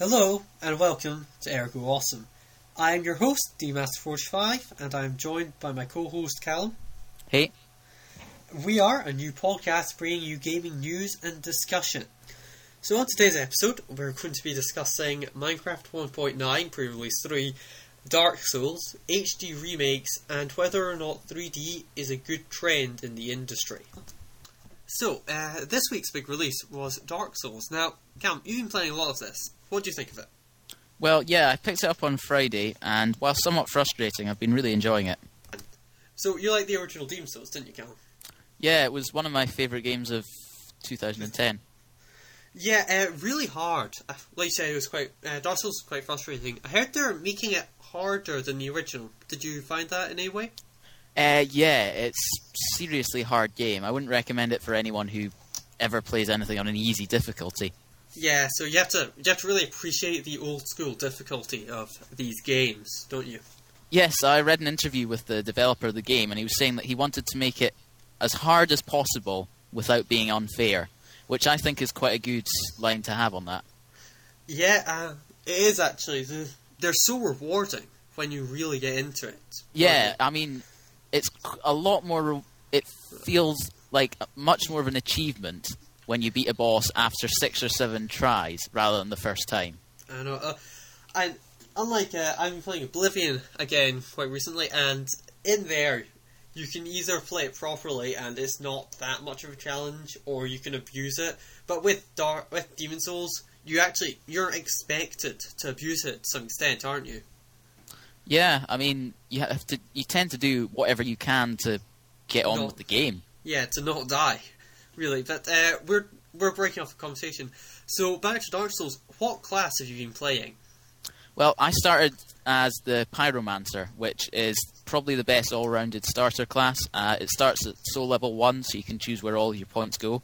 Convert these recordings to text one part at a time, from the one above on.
Hello and welcome to Ergo Awesome. I am your host, DMaster45, and I am joined by my co host, Callum. Hey. We are a new podcast bringing you gaming news and discussion. So, on today's episode, we're going to be discussing Minecraft 1.9, pre release 3, Dark Souls, HD remakes, and whether or not 3D is a good trend in the industry. So, uh, this week's big release was Dark Souls. Now, Cam, you've been playing a lot of this. What do you think of it? Well, yeah, I picked it up on Friday, and while somewhat frustrating, I've been really enjoying it. So, you like the original Demon Souls, didn't you, Cam? Yeah, it was one of my favourite games of 2010. Yeah, uh, really hard. Uh, Like you said, it was quite. Uh, Dark Souls was quite frustrating. I heard they're making it harder than the original. Did you find that in any way? Uh, yeah, it's seriously hard game. I wouldn't recommend it for anyone who ever plays anything on an easy difficulty. Yeah, so you have to you have to really appreciate the old school difficulty of these games, don't you? Yes, I read an interview with the developer of the game, and he was saying that he wanted to make it as hard as possible without being unfair, which I think is quite a good line to have on that. Yeah, uh, it is actually. They're so rewarding when you really get into it. Yeah, I mean, it's a lot more. It feels like much more of an achievement when you beat a boss after six or seven tries rather than the first time. I know. Uh, and unlike uh, I've been playing Oblivion again quite recently, and in there you can either play it properly and it's not that much of a challenge, or you can abuse it. But with Dark with Demon Souls, you actually you're expected to abuse it to some extent, aren't you? Yeah, I mean, you have to. You tend to do whatever you can to get on No. with the game. Yeah, to not die, really. But uh, we're we're breaking off the conversation. So back to Dark Souls. What class have you been playing? Well, I started as the Pyromancer, which is probably the best all-rounded starter class. Uh, it starts at soul level one, so you can choose where all your points go.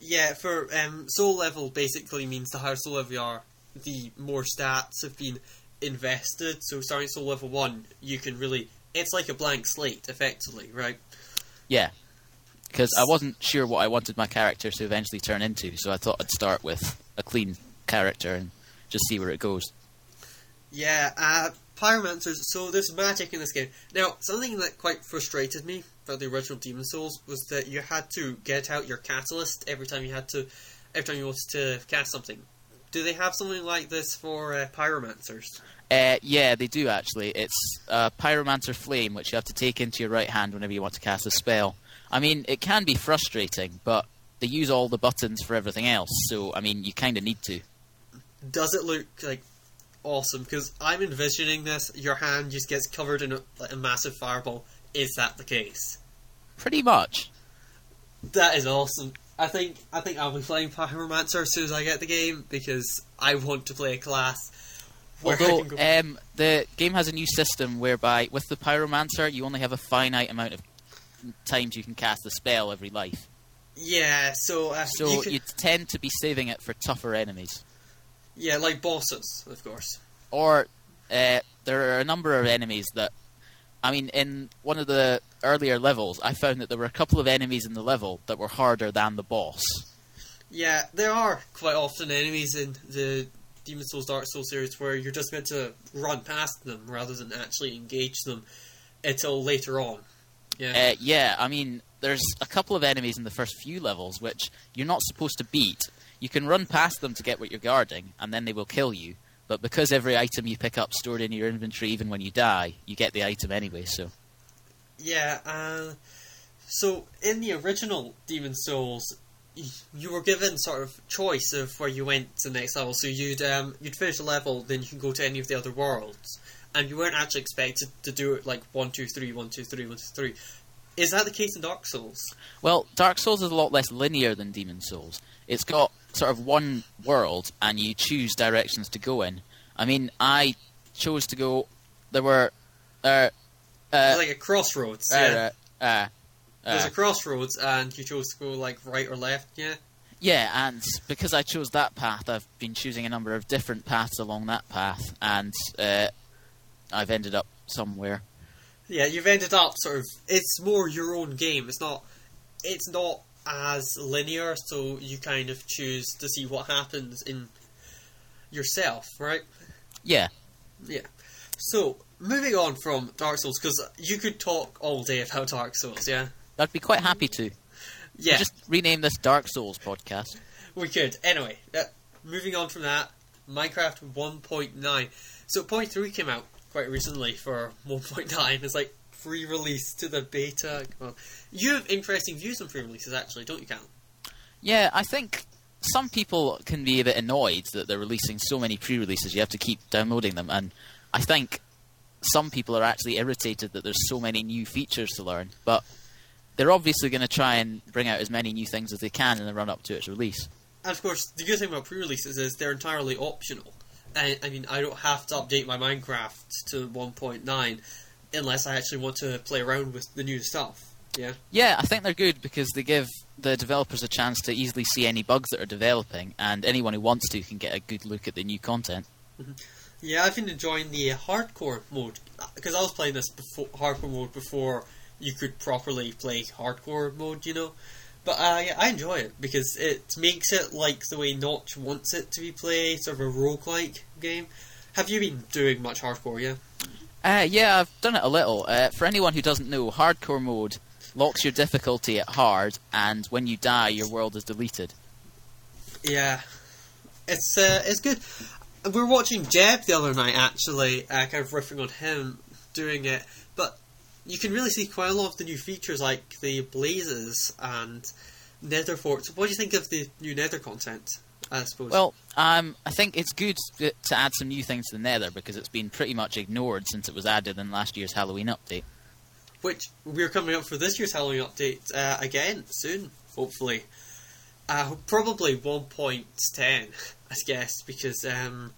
Yeah, for um, soul level basically means the higher soul level you are, the more stats have been invested. So starting at soul level one, you can really it's like a blank slate, effectively, right? Yeah, because I wasn't sure what I wanted my character to eventually turn into, so I thought I'd start with a clean character and just see where it goes. Yeah, uh, pyromancers. So there's magic in this game. Now, something that quite frustrated me about the original Demon Souls was that you had to get out your catalyst every time you had to, every time you wanted to cast something. Do they have something like this for uh, pyromancers? Uh, yeah, they do actually. It's uh, Pyromancer Flame, which you have to take into your right hand whenever you want to cast a spell. I mean, it can be frustrating, but they use all the buttons for everything else, so I mean, you kind of need to. Does it look like awesome? Because I'm envisioning this. Your hand just gets covered in a, like a massive fireball. Is that the case? Pretty much. That is awesome. I think I think I'll be playing Pyromancer as soon as I get the game because I want to play a class where I Although can go. um, the game has a new system whereby, with the Pyromancer, you only have a finite amount of times you can cast a spell every life. yeah, so uh, So you can, you tend to be saving it for tougher enemies. yeah, like bosses, of course. or uh, there are a number of enemies that I mean in one of the earlier levels I found that there were a couple of enemies in the level that were harder than the boss. Yeah, there are quite often enemies in the Demon Souls Dark Souls series where you're just meant to run past them rather than actually engage them until later on. Yeah. Uh, yeah, I mean there's a couple of enemies in the first few levels which you're not supposed to beat. You can run past them to get what you're guarding and then they will kill you. But because every item you pick up stored in your inventory even when you die, you get the item anyway, so Yeah, uh, so in the original Demon Souls, you were given sort of choice of where you went to the next level. So you'd um, you'd finish a level, then you can go to any of the other worlds, and you weren't actually expected to do it like one, two, three, one, two, three, one, two, three. Is that the case in Dark Souls? Well, Dark Souls is a lot less linear than Demon Souls. It's got sort of one world, and you choose directions to go in. I mean, I chose to go. There were, uh, uh, like a crossroads. uh, yeah, uh, uh, there's uh, a crossroads, and you chose to go like right or left. Yeah. yeah, and because I chose that path, I've been choosing a number of different paths along that path, and uh, I've ended up somewhere. Yeah, you've ended up sort of. It's more your own game. It's not. It's not as linear, so you kind of choose to see what happens in yourself, right? Yeah. Yeah. So, moving on from Dark Souls, because you could talk all day about Dark Souls, yeah? I'd be quite happy to. Yeah, Just rename this Dark Souls podcast. we could. Anyway, uh, moving on from that, Minecraft 1.9. So, 0.3 came out quite recently for 1.9. It's like pre-release to the beta. Well, you have interesting views on pre-releases, actually, don't you, Cal? Yeah, I think some people can be a bit annoyed that they're releasing so many pre-releases. You have to keep downloading them, and I think some people are actually irritated that there's so many new features to learn. But they're obviously going to try and bring out as many new things as they can in the run up to its release. And of course, the good thing about pre-releases is they're entirely optional. I, I mean, I don't have to update my Minecraft to 1.9 unless I actually want to play around with the new stuff. Yeah. Yeah, I think they're good because they give the developers a chance to easily see any bugs that are developing, and anyone who wants to can get a good look at the new content. Mm-hmm. Yeah, I've been enjoying the hardcore mode because I was playing this before hardcore mode before you could properly play hardcore mode, you know. But uh, yeah, I enjoy it because it makes it like the way Notch wants it to be played, sort of a roguelike game. Have you been doing much hardcore? Yeah. Uh, yeah, I've done it a little. Uh, for anyone who doesn't know, hardcore mode locks your difficulty at hard, and when you die, your world is deleted. Yeah, it's uh, it's good. We were watching Jeb the other night, actually, uh, kind of riffing on him doing it. You can really see quite a lot of the new features, like the blazes and Nether forts. What do you think of the new Nether content? I suppose. Well, um, I think it's good to to add some new things to the Nether because it's been pretty much ignored since it was added in last year's Halloween update. which we're coming up for this year's Halloween update uh, again soon, hopefully. Uh, probably 1.10, I guess, because um,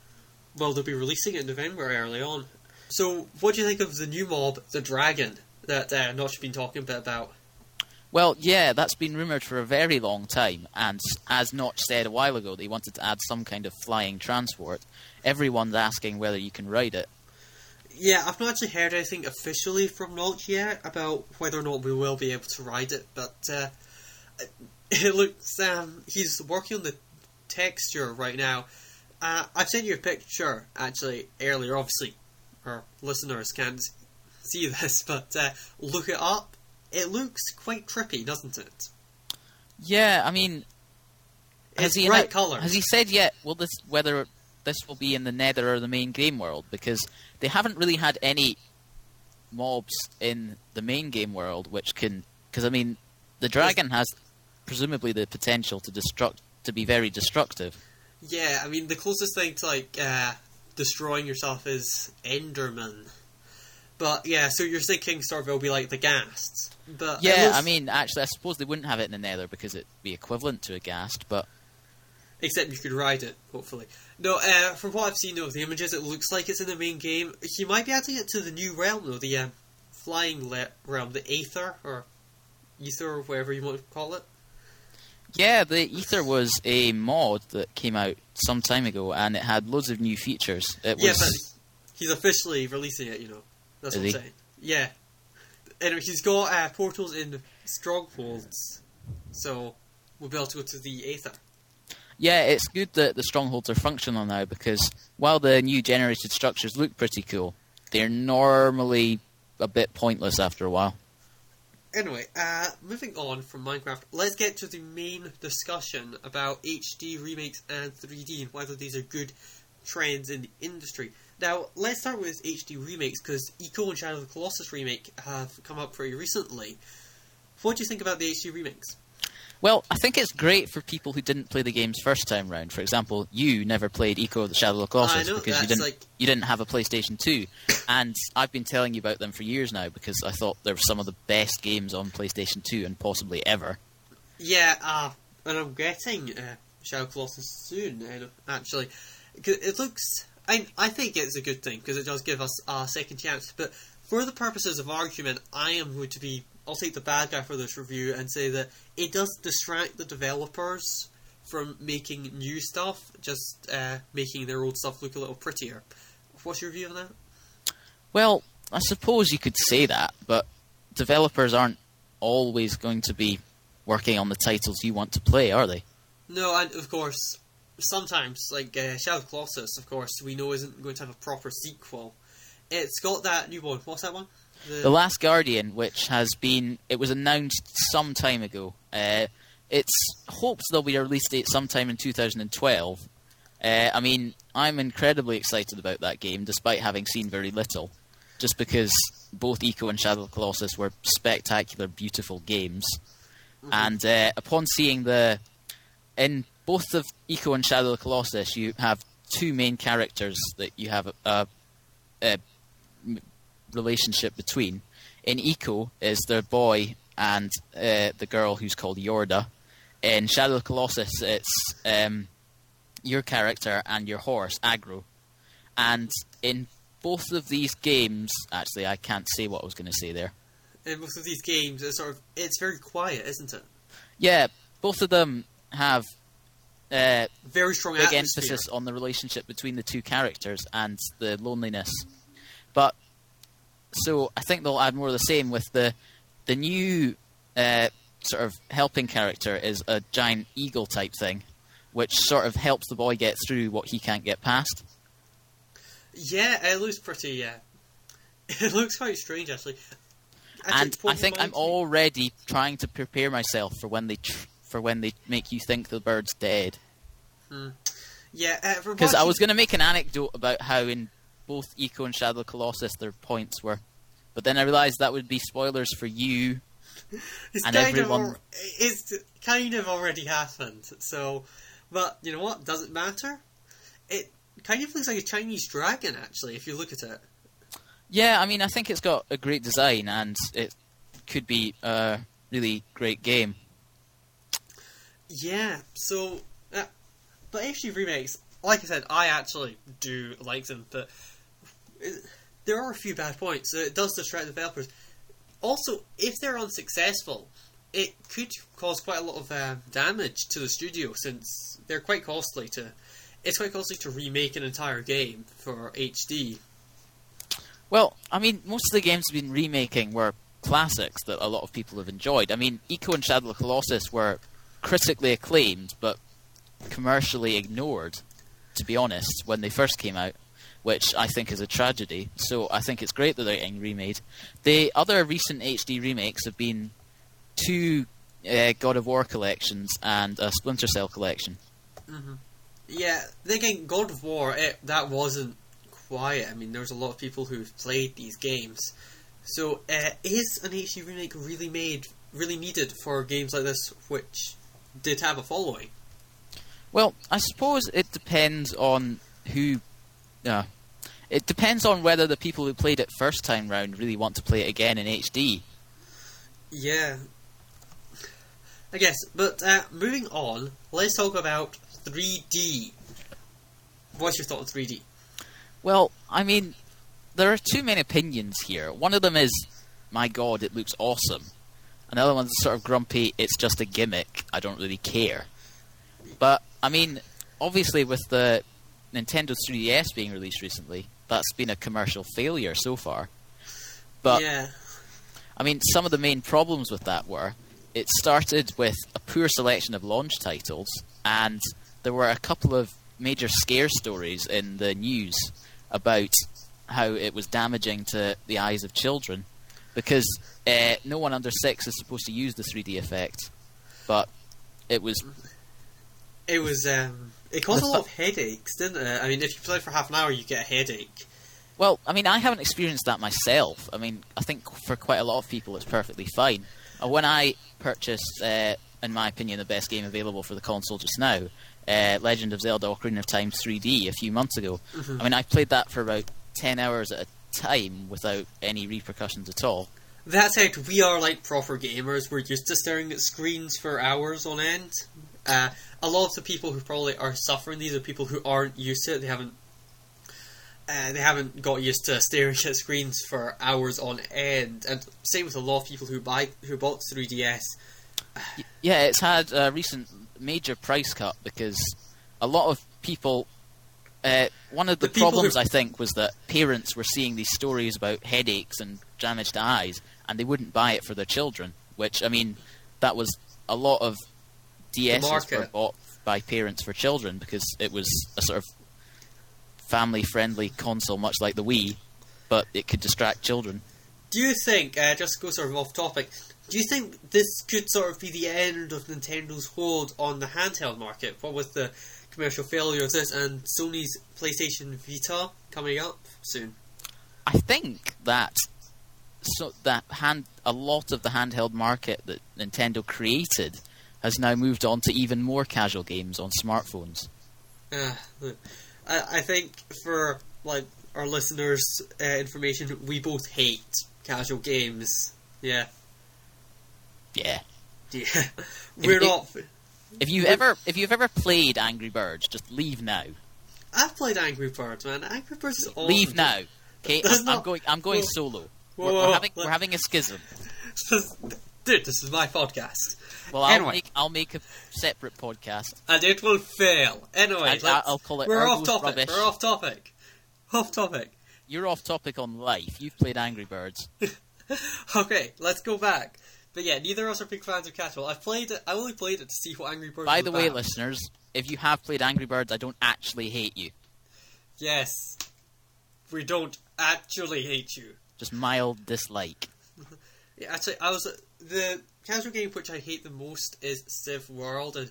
well they'll be releasing it in November early on. So, what do you think of the new mob, the dragon, that uh, Notch been talking a bit about? Well, yeah, that's been rumoured for a very long time, and as Notch said a while ago, they wanted to add some kind of flying transport. Everyone's asking whether you can ride it. Yeah, I've not actually heard anything officially from Notch yet about whether or not we will be able to ride it, but uh, it looks. Um, he's working on the texture right now. Uh, I've sent you a picture actually earlier. Obviously, our listeners can't see this, but uh, look it up. It looks quite trippy, doesn't it? Yeah, I mean, has It's he bright colours. Has he said yet? Will this whether this will be in the Nether or the main game world? Because they haven't really had any mobs in the main game world which can. Because I mean, the dragon has presumably the potential to destruct to be very destructive. Yeah, I mean the closest thing to like uh, destroying yourself is Enderman. But yeah, so you're thinking sort of it'll be like the Ghast. But Yeah, looks- I mean, actually, I suppose they wouldn't have it in the Nether because it'd be equivalent to a ghast. But except you could ride it, hopefully. No, uh, from what I've seen of the images, it looks like it's in the main game. He might be adding it to the new realm, though, the um, flying le- realm, the Aether, or Ether, or whatever you want to call it. Yeah, the Ether was a mod that came out some time ago, and it had loads of new features. It was Yeah, but he's officially releasing it, you know. That's Is what? I'm saying. Yeah. Anyway, he's got uh, portals in strongholds, so we'll be able to go to the Aether. Yeah, it's good that the strongholds are functional now because while the new generated structures look pretty cool, they're normally a bit pointless after a while. Anyway, uh, moving on from Minecraft, let's get to the main discussion about HD remakes and 3D and whether these are good trends in the industry. Now, let's start with HD remakes because Ico and Shadow of the Colossus remake have come up pretty recently. What do you think about the HD remakes? Well, I think it's great for people who didn't play the games first time round. For example, you never played Ico of the Shadow of the Colossus know, because you didn't like- you didn't have a PlayStation 2. and I've been telling you about them for years now because I thought they were some of the best games on PlayStation 2 and possibly ever. Yeah, uh, and I'm getting uh, Shadow Colossus soon, actually. actually. 'Cause It looks. I, I think it's a good thing because it does give us a second chance, but for the purposes of argument, I am going to be. I'll take the bad guy for this review and say that it does distract the developers from making new stuff, just uh, making their old stuff look a little prettier. What's your view on that? Well, I suppose you could say that, but developers aren't always going to be working on the titles you want to play, are they? No, and of course, sometimes, like uh, Shadow of Colossus, of course, we know isn't going to have a proper sequel. It's got that new one. What's that one? The Last Guardian, which has been, it was announced some time ago. Uh, it's hoped there'll be a release date sometime in 2012. Uh, I mean, I'm incredibly excited about that game, despite having seen very little, just because both Ico and Shadow of the Colossus were spectacular, beautiful games. Mhm. And uh, upon seeing the, in both of Ico and Shadow of the Colossus, you have two main characters that you have a, a, a relationship between. In Ico is the boy and uh, the girl who's called Yorda. In Shadow of the Colossus, it's um, your character and your horse, Agro. And in both of these games, actually, I can't say what I was going to say there. in both of these games, it's sort of it's very quiet, isn't it? Yeah, both of them have uh, Very strong big atmosphere. emphasis on the relationship between the two characters and the loneliness. But so I think they'll add more of the same with the the new uh, sort of helping character is a giant eagle type thing, which sort of helps the boy get through what he can't get past. Yeah, it looks pretty. Yeah, it looks quite strange actually. Actually, and I think I'm already trying to prepare myself for when they tr- for when they make you think the bird's dead. Yeah, uh, Because I was going to make an anecdote about how in both Ico and Shadow Colossus their points were, but then I realised that would be spoilers for you. It's and kind everyone- Of, it's kind of already happened. So, but you know what? Doesn't matter. It kind of looks like a Chinese dragon, actually, if you look at it. Yeah, I mean, I think it's got a great design and it could be a really great game. Yeah. So, uh, but HD remakes, like I said, I actually do like them, but there are a few bad points. It does distract developers. Also, if they're unsuccessful, it could cause quite a lot of uh, damage to the studio since they're quite costly to. It's quite costly to remake an entire game for HD. Well, I mean, most of the games we've been remaking were classics that a lot of people have enjoyed. I mean, Ico and Shadow of the Colossus were critically acclaimed, but commercially ignored, to be honest, when they first came out, which I think is a tragedy. So I think it's great that they're getting remade. The other recent HD remakes have been two uh, God of War collections and a Splinter Cell collection. Mhm. Yeah, again, God of War, it, that wasn't quiet. I mean, there's a lot of people who've played these games. So, uh, is an HD remake really made, really needed for games like this, which did have a following? Well, I suppose it depends on who. Uh, it depends on whether the people who played it first time round really want to play it again in HD. Yeah. I guess, but uh, moving on, let's talk about 3D. What's your thought on 3D? Well, I mean, there are two main opinions here. One of them is, my god, it looks awesome. Another one's sort of grumpy, it's just a gimmick, I don't really care. But, I mean, obviously with the Nintendo 3DS being released recently, that's been a commercial failure so far. But yeah, I mean, some of the main problems with that were it started with a poor selection of launch titles, and there were a couple of major scare stories in the news about how it was damaging to the eyes of children because uh, no one under six is supposed to use the 3D effect, but it was it was. Um, it caused a lot of headaches, didn't it? I mean, if you play for half an hour, you get a headache. Well, I mean, I haven't experienced that myself. I mean, I think for quite a lot of people, it's perfectly fine. Uh, When I purchased, uh, in my opinion, the best game available for the console just now, uh, Legend of Zelda: Ocarina of Time 3D, a few months ago, Mhm. I mean, I played that for about ten hours at a time without any repercussions at all. That said, we are like proper gamers. We're used to staring at screens for hours on end. Uh, a lot of the people who probably are suffering these are people who aren't used to it. They haven't. Uh, they haven't got used to staring at screens for hours on end, and same with a lot of people who buy who bought 3DS. Yeah, it's had a recent major price cut because a lot of people. Uh, one of the, The problems who- I think was that parents were seeing these stories about headaches and damaged eyes, and they wouldn't buy it for their children. Which I mean, that was a lot of DSs were bought by parents for children because it was a sort of family-friendly console, much like the Wii, but it could distract children. Do you think, uh, just to go sort of off topic, do you think this could sort of be the end of Nintendo's hold on the handheld market? What with the commercial failure of this and Sony's PlayStation Vita coming up soon? I think that so that hand a lot of the handheld market that Nintendo created has now moved on to even more casual games on smartphones. Uh, I, I think for like our listeners' uh, information, we both hate casual games. Yeah, Yeah. yeah. We're it- not. If you've ever if you've ever played Angry Birds, just leave now. I've played Angry Birds, man. Angry Birds is awesome. Leave now. Okay, I'm, I'm going. I'm going Whoa. solo. Whoa, we're, whoa, we're having we're having a schism. Dude, this is my podcast. Well, I'll make I'll make a separate podcast. And it will fail. Anyway, I'll call it We're off topic. Rubbish. We're off topic. Off topic. You're off topic on life. You've played Angry Birds. Okay, let's go back. But yeah, neither of us are big fans of casual. I've played it. I only played it to see what Angry Birds. By the way, about. listeners, if you have played Angry Birds, I don't actually hate you. yes, we don't actually hate you. Just mild dislike. Yeah, actually, I was the casual game which I hate the most is Civ World, and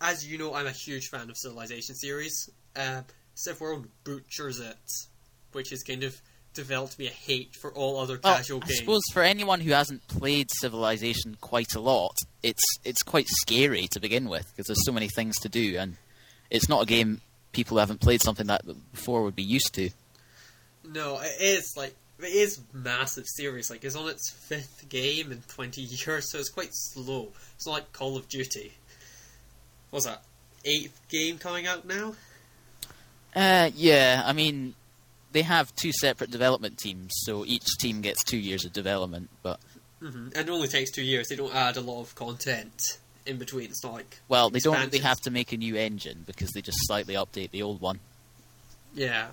as you know, I'm a huge fan of Civilization series. Uh, Civ World butchers it, which has kind of developed me a hate for all other Well, casual I games. suppose for anyone who hasn't played Civilization quite a lot, it's it's quite scary to begin with because there's so many things to do, and it's not a game people who haven't played something that before would be used to. No, it is like it is massive series. Like it's on its fifth game in twenty years, so it's quite slow. It's not like Call of Duty. What's that? Eighth game coming out now? Uh, yeah, I mean, they have two separate development teams, so each team gets two years of development. But hmm And it only takes two years. They don't add a lot of content in between. It's not like well, they don't really have to make a new engine because they just slightly update the old one. yeah.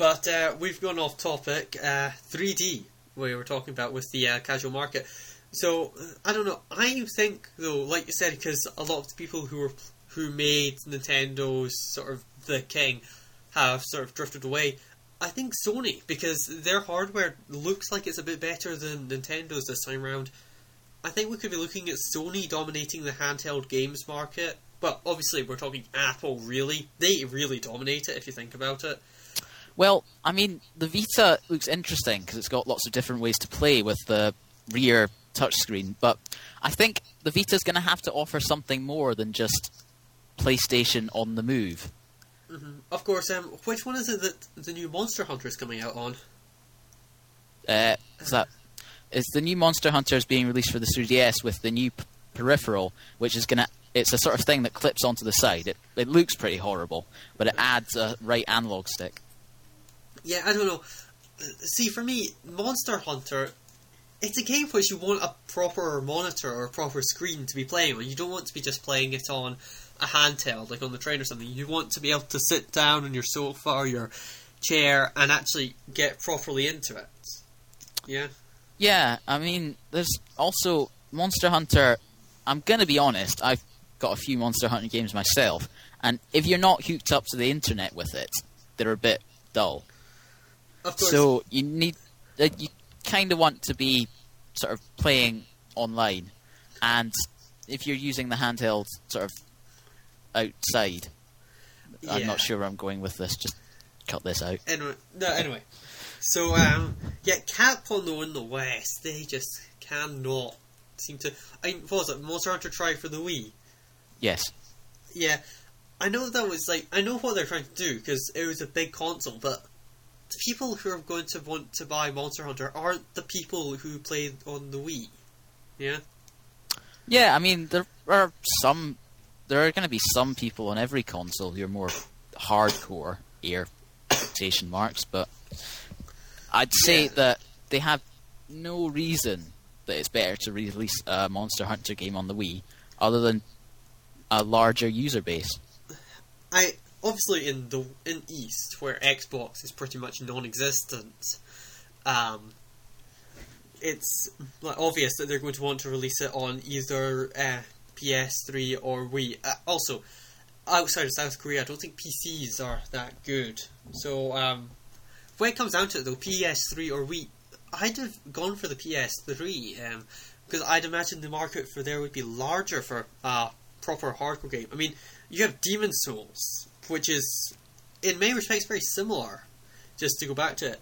But uh, we've gone off topic. Uh, 3D we were talking about with the uh, casual market. So uh, I don't know. I think though, like you said, because a lot of the people who were who made Nintendo's sort of the king have sort of drifted away. I think Sony because their hardware looks like it's a bit better than Nintendo's this time around. I think we could be looking at Sony dominating the handheld games market. Well, obviously we're talking Apple. Really, they really dominate it if you think about it. Well, I mean, the Vita looks interesting because it's got lots of different ways to play with the rear touchscreen, but I think the Vita's going to have to offer something more than just PlayStation on the move. Of course, um, which one is it that the new Monster Hunter is coming out on? Uh, is that is the new Monster Hunter is being released for the 3DS with the new p- peripheral, which is gonna. It's a sort of thing that clips onto the side. It it looks pretty horrible, but it adds a right analog stick. Yeah, I don't know. See, for me, Monster Hunter, it's a game which you want a proper monitor or a proper screen to be playing on. You don't want to be just playing it on a handheld, like on the train or something. You want to be able to sit down on your sofa or your chair and actually get properly into it. Yeah. Yeah, I mean, there's also Monster Hunter. I'm gonna be honest. I've got a few Monster Hunter games myself, and if you're not hooked up to the internet with it, they're a bit dull. Of course. So you need, uh, you kind of want to be sort of playing online, and if you're using the handheld sort of outside, I'm not sure where I'm going with this. Just cut this out. Anyway, no, anyway. So, um, yeah, Capcom though in the West, they just cannot seem to. I mean, what was it? Monster Hunter Tri for the Wii. Yes. Yeah, I know that was like I know what they're trying to do because it was a big console, but the people who are going to want to buy Monster Hunter aren't the people who played on the Wii. Yeah, Yeah, I mean there are some, there are going to be some people on every console who are more hardcore air quotation marks, but I'd say Yeah. that they have no reason that it's better to release a Monster Hunter game on the Wii, other than a larger user base. I obviously in the in East where Xbox is pretty much non-existent. Um, it's like obvious that they're going to want to release it on either uh, PS3 or Wii. Uh, also, outside of South Korea, I don't think PCs are that good. So um, when it comes down to it, though, PS3 or Wii, I'd have gone for the PS3 um, because I'd imagine the market for there would be larger for a proper hardcore game. I mean, you have Demon Souls, which is in many respects very similar. Just to go back to it,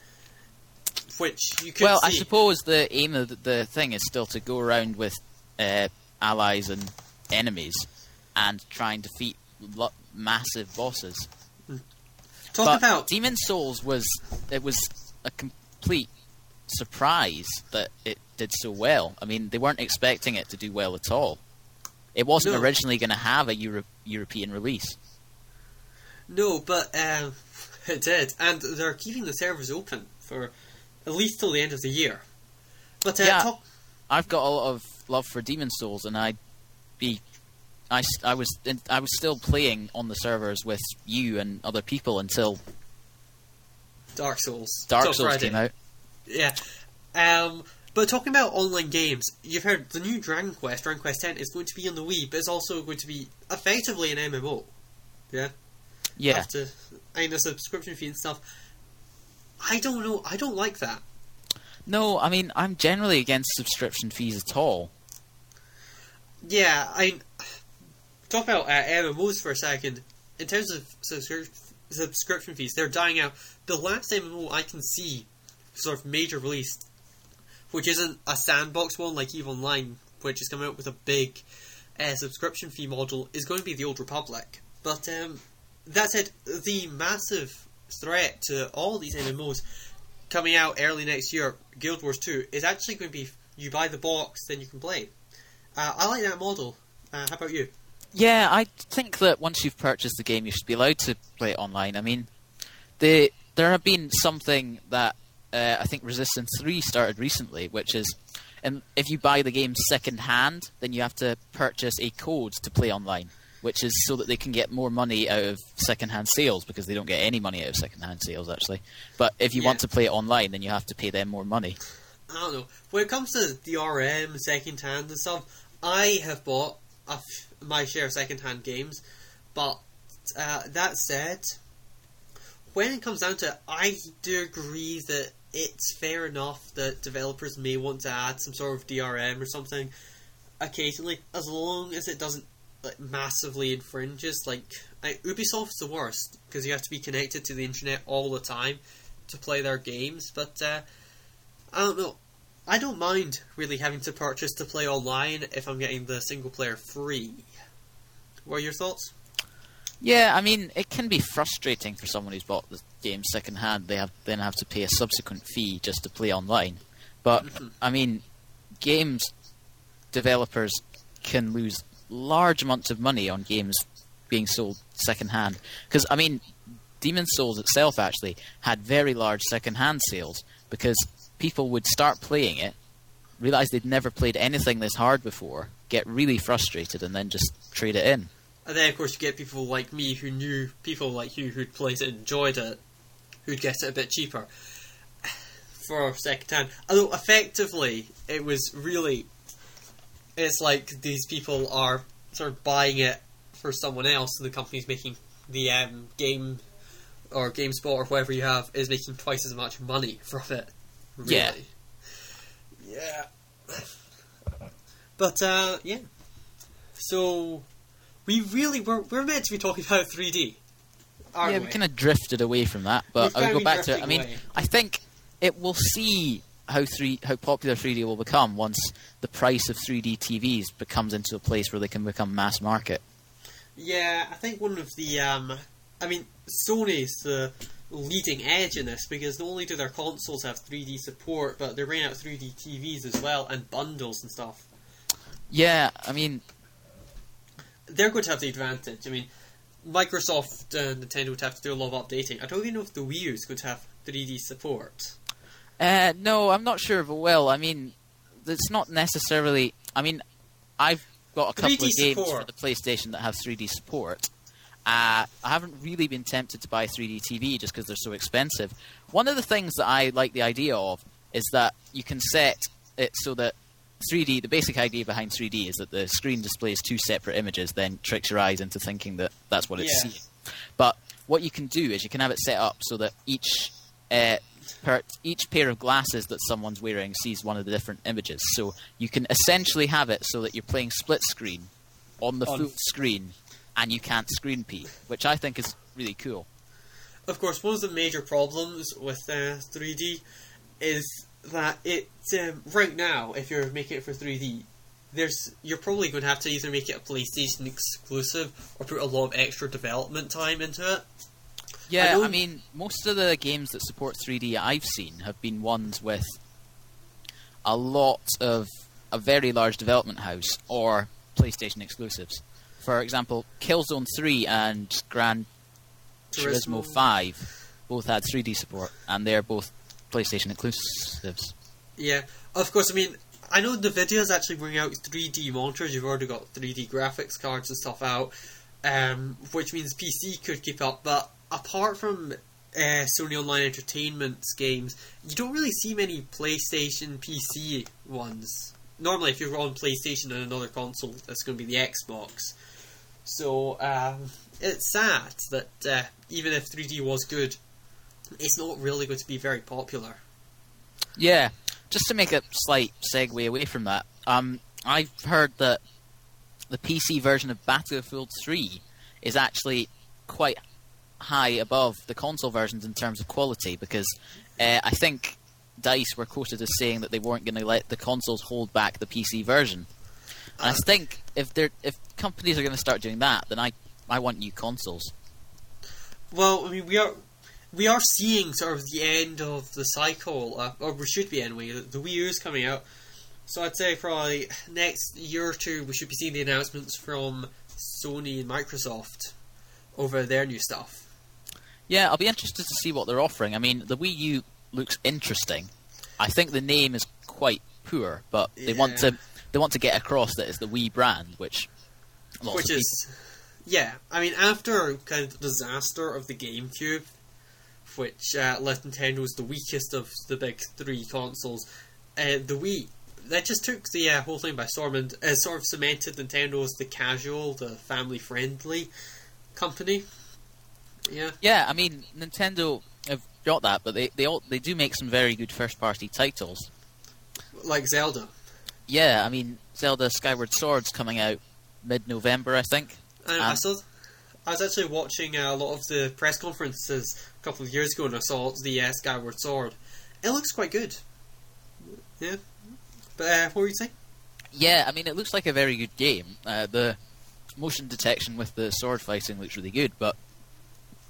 which you could well, I suppose the aim of the, thing is still to go around with uh, allies and enemies and try and defeat lo- massive bosses. talk but about Demon Souls was it was a complete surprise that it did so well. I mean, they weren't expecting it to do well at all. It wasn't No. originally going to have a Euro- European release. No, but um, it did, and they're keeping the servers open for at least till the end of the year. But uh, Yeah. talk, I've got a lot of love for Demon Souls, and I'd be, I, I was I was still playing on the servers with you and other people until Dark Souls. Dark Souls Friday. came out. Yeah. Um, but talking about online games, you've heard the new Dragon Quest, Dragon Quest X, is going to be on the Wii, but it's also going to be effectively an MMO. Yeah. Yeah, Have to, and a subscription fee and stuff. I don't know. I don't like that. no, I mean I'm generally against subscription fees at all. Yeah, I talk about uh, MMOs for a second. In terms of subscri- subscription fees, they're dying out. The last MMO I can see, sort of major release, which isn't a sandbox one like Eve Online, which is coming out with a big uh, subscription fee model, is going to be the Old Republic. But um, that said, the massive threat to all these MMOs coming out early next year, Guild Wars 2, is actually going to be you buy the box, then you can play. Uh, I like that model. Uh, how about you? Yeah, I think that once you've purchased the game, you should be allowed to play it online. I mean, the there have been something that uh, I think Resistance Three started recently, which is, and if you buy the game second hand, then you have to purchase a code to play online, which is so that they can get more money out of secondhand sales because they don't get any money out of secondhand sales actually. But if you want to play it online, then you have to pay them more money. I don't know. When it comes to DRM, second hand and stuff, I have bought a f- my share of secondhand games, but uh, that said, when it comes down to it, I do agree that it's fair enough that developers may want to add some sort of DRM or something occasionally, as long as it doesn't like massively infringes. Like I, Ubisoft's the worst because you have to be connected to the internet all the time to play their games. But uh, I don't know. I don't mind really having to purchase to play online if I'm getting the single player free. What are your thoughts? Yeah, I mean, it can be frustrating for someone who's bought the game second hand. They have then have to pay a subsequent fee just to play online. But Mhm. I mean, games developers can lose large amounts of money on games being sold secondhand. Because I mean, Demon Souls itself actually had very large secondhand sales because people would start playing it, realize they'd never played anything this hard before, get really frustrated, and then just trade it in. And then, of course, you get people like me who knew people like you who'd played it enjoyed it, who'd get it a bit cheaper for second hand. Although, effectively, it was really. It's like these people are sort of buying it for someone else, and the company's making the um, game or GameSpot or whatever you have is making twice as much money from it. Really. Yeah. Yeah. But uh, yeah. So we really were we're meant to be talking about 3D. aren't yeah, we kind of drifted away from that, but I would kinda go back to it. I mean, away. I think it will see how three how popular 3D will become once the price of 3D TVs becomes into a place where they can become mass market. Yeah, I think one of the um, I mean, Sony's the leading edge in this because not only do their consoles have 3D support, but they're bringing out 3D TVs as well and bundles and stuff. Yeah, I mean, They're going to have the advantage. I mean, Microsoft and Nintendo would have to do a lot of updating. I don't even know if the Wii U is going to have 3D support. Uh, no, I'm not sure if it will. I mean, it's not necessarily. I mean, I've got a couple of games support. for the PlayStation that have 3D support. Uh, I haven't really been tempted to buy 3D TV just because they're so expensive. One of the things that I like the idea of is that you can set it so that 3D, the basic idea behind 3D is that the screen displays two separate images, then tricks your eyes into thinking that that's what it's Yeah. seeing. But what you can do is you can have it set up so that each uh, per, each pair of glasses that someone's wearing sees one of the different images. So you can essentially have it so that you're playing split screen on the On- full screen, and you can't screen peek, which I think is really cool. Of course, one of the major problems with uh, 3D is that it um, right now, if you're making it for 3D, there's you're probably going to have to either make it a PlayStation exclusive or put a lot of extra development time into it. Yeah, know- I, mean, most of the games that support 3D I've seen have been ones with a lot of a very large development house or PlayStation exclusives. For example, Killzone 3 and Gran Turismo Turismo. 5 both had 3D support, and they're both PlayStation exclusives. Yeah, of course. I mean, I know Nvidia's actually bringing out 3D monitors. You've already got 3D graphics cards and stuff out, um, which means PC could keep up. But apart from uh, Sony Online Entertainment's games, you don't really see many PlayStation PC ones. Normally, if you're on PlayStation and another console, that's going to be the Xbox. So um, it's sad that uh, even if 3D was good, it's not really going to be very popular. Yeah, just to make a slight segue away from that, um, I've heard that the PC version of Battlefield 3 is actually quite high above the console versions in terms of quality because uh, I think Dice were quoted as saying that they weren't going to let the consoles hold back the PC version. And I think if they're if companies are going to start doing that, then I I want new consoles. Well, I mean, we are we are seeing sort of the end of the cycle, uh, or we should be anyway. The, the Wii U is coming out, so I'd say probably next year or two we should be seeing the announcements from Sony and Microsoft over their new stuff. Yeah, I'll be interested to see what they're offering. I mean, the Wii U looks interesting. I think the name is quite poor, but they want to they want to get across that it's the Wii brand, which which is, yeah, I mean, after kind of the disaster of the GameCube, which uh, left Nintendo as the weakest of the big three consoles, uh, the Wii that just took the uh, whole thing by storm and uh, sort of cemented Nintendo as the casual, the family-friendly company. Yeah, yeah, I mean, Nintendo have got that, but they they all, they do make some very good first party titles. like Zelda. Yeah, I mean, Zelda Skyward Sword's coming out mid November, I think. And I saw, I was actually watching uh, a lot of the press conferences a couple of years ago, and I saw the uh, Skyward Sword. It looks quite good. Yeah, but uh, what were you saying? Yeah, I mean, it looks like a very good game. Uh, the motion detection with the sword fighting looks really good, but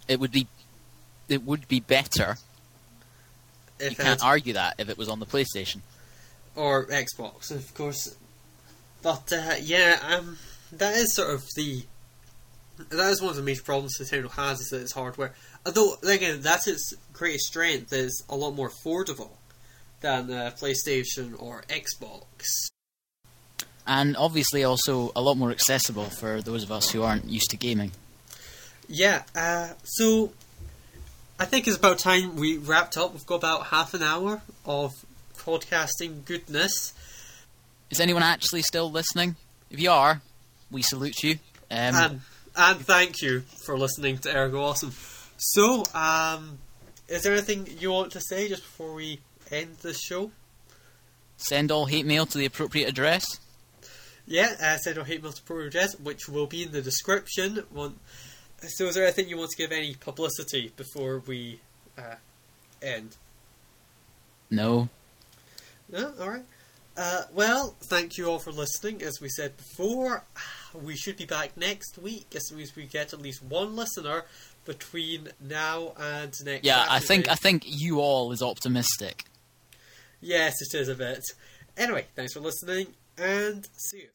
it would be it would be better. If you can't argue that if it was on the PlayStation. or Xbox, of course. But uh, yeah, um, that is sort of the that is one of the major problems Nintendo has is that its hardware. Although again, that's its greatest strength is a lot more affordable than uh, PlayStation or Xbox. And obviously, also a lot more accessible for those of us who aren't used to gaming. Yeah, uh, so I think it's about time we wrapped up. We've got about half an hour of podcasting goodness. Is anyone actually still listening? If you are, we salute you. Um, and and thank you for listening to Ergo Awesome. So, um, is there anything you want to say just before we end the show? send all hate mail to the appropriate address. Yeah, uh, send our hate mail to pro address, which will be in the description. One. So, is there anything you want to give any publicity before we uh, end? No. No, all right. Uh, well, thank you all for listening. As we said before, we should be back next week as soon as we get at least one listener between now and next. Yeah, I think I think you all is optimistic. Yes, it is a bit. Anyway, thanks for listening, and see you.